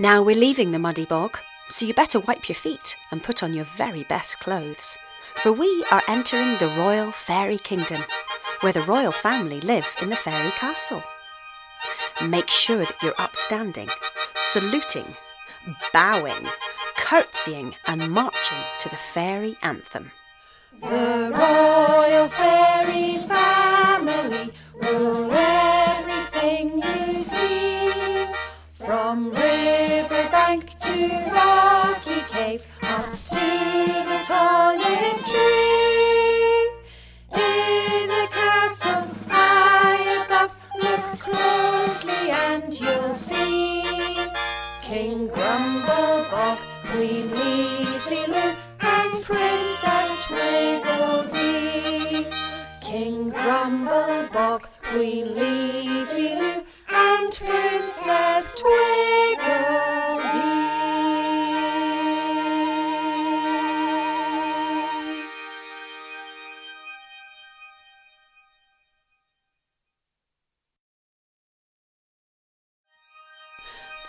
Now we're leaving the muddy bog, so you better wipe your feet and put on your very best clothes, for we are entering the royal fairy kingdom, where the royal family live in the fairy castle. Make sure that you're upstanding, saluting, bowing, curtsying, and marching to the fairy anthem. The royal fairy family rule everything you see. From rocky cave, up to the tallest tree. In the castle high above, look closely and you'll see King Grumblebog, Queen Leafy-Loo, and Princess Twiggledy. King Grumblebog, Queen Leafy-Loo,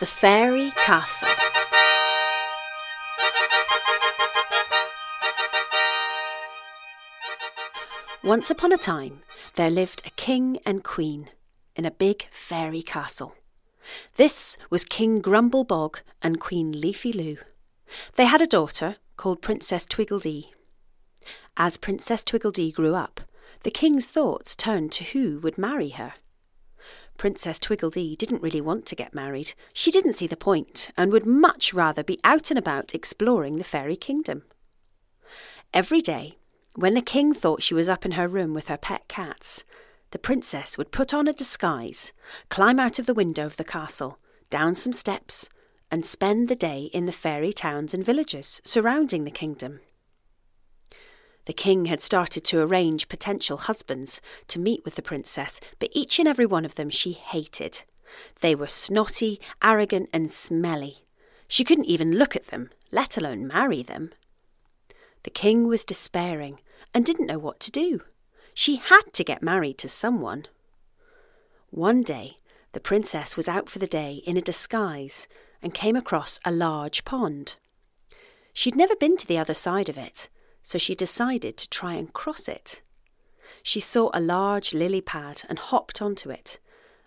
The Fairy Castle. Once upon a time, there lived a king and queen in a big fairy castle. This was King Grumblebog and Queen Leafy-Loo. They had a daughter called Princess Twiggledee. As Princess Twiggledee grew up, the king's thoughts turned to who would marry her. Princess Twiggledy didn't really want to get married. She didn't see the point and would much rather be out and about exploring the fairy kingdom. Every day, when the king thought she was up in her room with her pet cats, the princess would put on a disguise, climb out of the window of the castle, down some steps, and spend the day in the fairy towns and villages surrounding the kingdom. The king had started to arrange potential husbands to meet with the princess, but each and every one of them she hated. They were snotty, arrogant, and smelly. She couldn't even look at them, let alone marry them. The king was despairing and didn't know what to do. She had to get married to someone. One day, the princess was out for the day in a disguise and came across a large pond. She'd never been to the other side of it, so she decided to try and cross it. She saw a large lily pad and hopped onto it,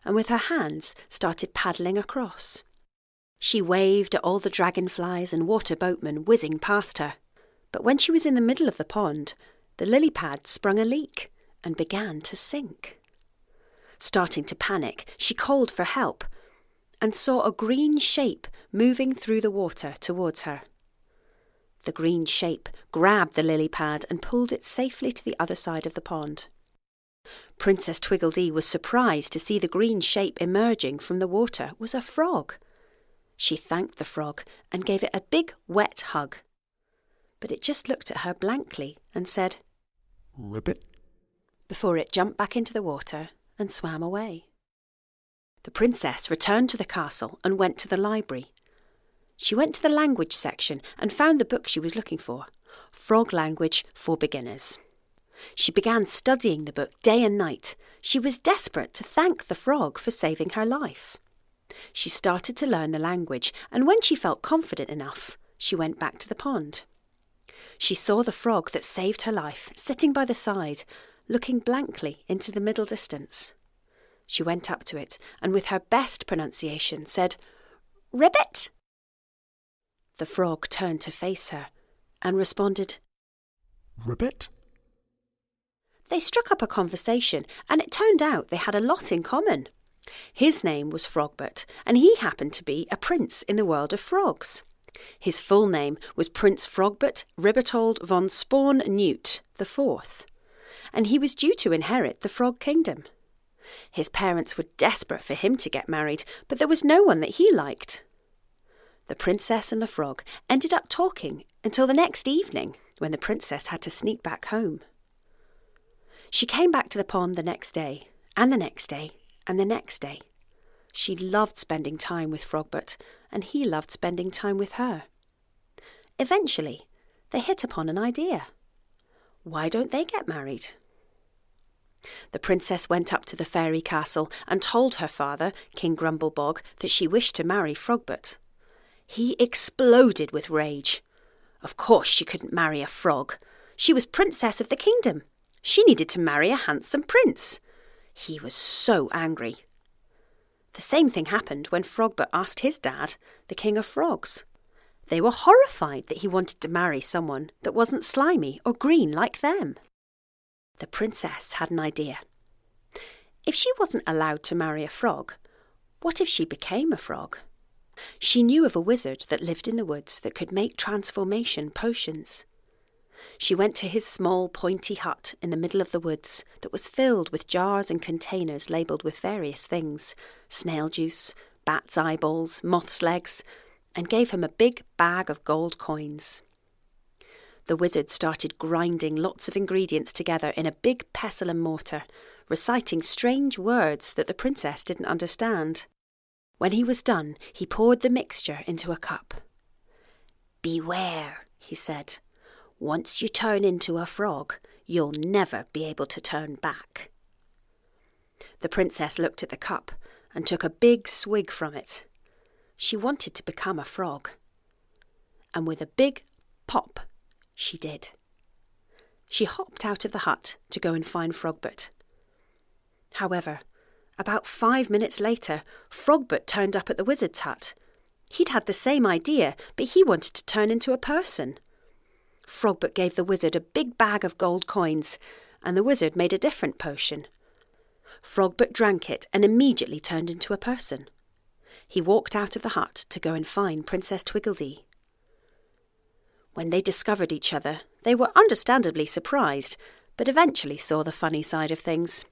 and with her hands started paddling across. She waved at all the dragonflies and water boatmen whizzing past her. But when she was in the middle of the pond, the lily pad sprung a leak and began to sink. Starting to panic, she called for help and saw a green shape moving through the water towards her. The green shape grabbed the lily pad and pulled it safely to the other side of the pond. Princess Twiggledy was surprised to see the green shape emerging from the water was a frog. She thanked the frog and gave it a big wet hug. But it just looked at her blankly and said, Ribbit? before it jumped back into the water and swam away. The princess returned to the castle and went to the library. She went to the language section and found the book she was looking for Frog Language for Beginners. She began studying the book day and night. She was desperate to thank the frog for saving her life. She started to learn the language, and when she felt confident enough, she went back to the pond. She saw the frog that saved her life sitting by the side, looking blankly into the middle distance. She went up to it and, with her best pronunciation, said, Ribbit! The frog turned to face her and responded, Ribbit? They struck up a conversation, and it turned out they had a lot in common. His name was Frogbert, and he happened to be a prince in the world of frogs. His full name was Prince Frogbert Ribbitold von Spawn Newt the Fourth, and he was due to inherit the Frog Kingdom. His parents were desperate for him to get married, but there was no one that he liked. The princess and the frog ended up talking until the next evening, when the princess had to sneak back home. She came back to the pond the next day, and the next day, and the next day. She loved spending time with Frogbert, and he loved spending time with her. Eventually, they hit upon an idea. Why don't they get married? The princess went up to the fairy castle and told her father, King Grumblebog, that she wished to marry Frogbert. He exploded with rage. Of course, she couldn't marry a frog. She was princess of the kingdom. She needed to marry a handsome prince. He was so angry. The same thing happened when Frogbert asked his dad, the king of frogs. They were horrified that he wanted to marry someone that wasn't slimy or green like them. The princess had an idea. If she wasn't allowed to marry a frog, what if she became a frog? She knew of a wizard that lived in the woods that could make transformation potions. She went to his small, pointy hut in the middle of the woods that was filled with jars and containers labelled with various things snail juice, bat's eyeballs, moth's legs, and gave him a big bag of gold coins. The wizard started grinding lots of ingredients together in a big pestle and mortar, reciting strange words that the princess didn't understand. When he was done, he poured the mixture into a cup. Beware, he said. Once you turn into a frog, you'll never be able to turn back. The princess looked at the cup and took a big swig from it. She wanted to become a frog. And with a big pop, she did. She hopped out of the hut to go and find Frogbert. However, about five minutes later, Frogbert turned up at the wizard's hut. He'd had the same idea, but he wanted to turn into a person. Frogbert gave the wizard a big bag of gold coins, and the wizard made a different potion. Frogbert drank it and immediately turned into a person. He walked out of the hut to go and find Princess Twiggledy. When they discovered each other, they were understandably surprised, but eventually saw the funny side of things.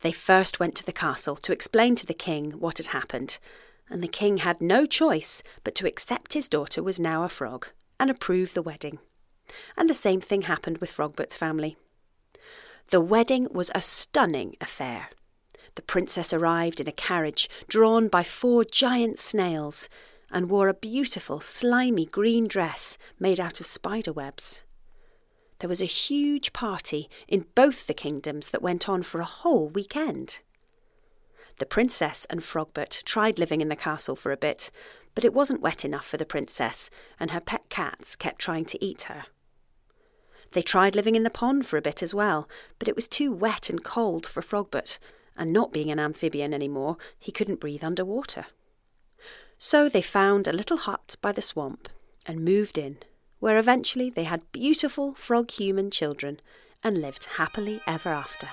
They first went to the castle to explain to the king what had happened, and the king had no choice but to accept his daughter was now a frog and approve the wedding. And the same thing happened with Frogbert's family. The wedding was a stunning affair. The princess arrived in a carriage drawn by four giant snails and wore a beautiful, slimy green dress made out of spider webs. There was a huge party in both the kingdoms that went on for a whole weekend. The princess and Frogbert tried living in the castle for a bit, but it wasn't wet enough for the princess, and her pet cats kept trying to eat her. They tried living in the pond for a bit as well, but it was too wet and cold for Frogbert, and not being an amphibian anymore, he couldn't breathe underwater. So they found a little hut by the swamp and moved in, where eventually they had beautiful frog human children and lived happily ever after.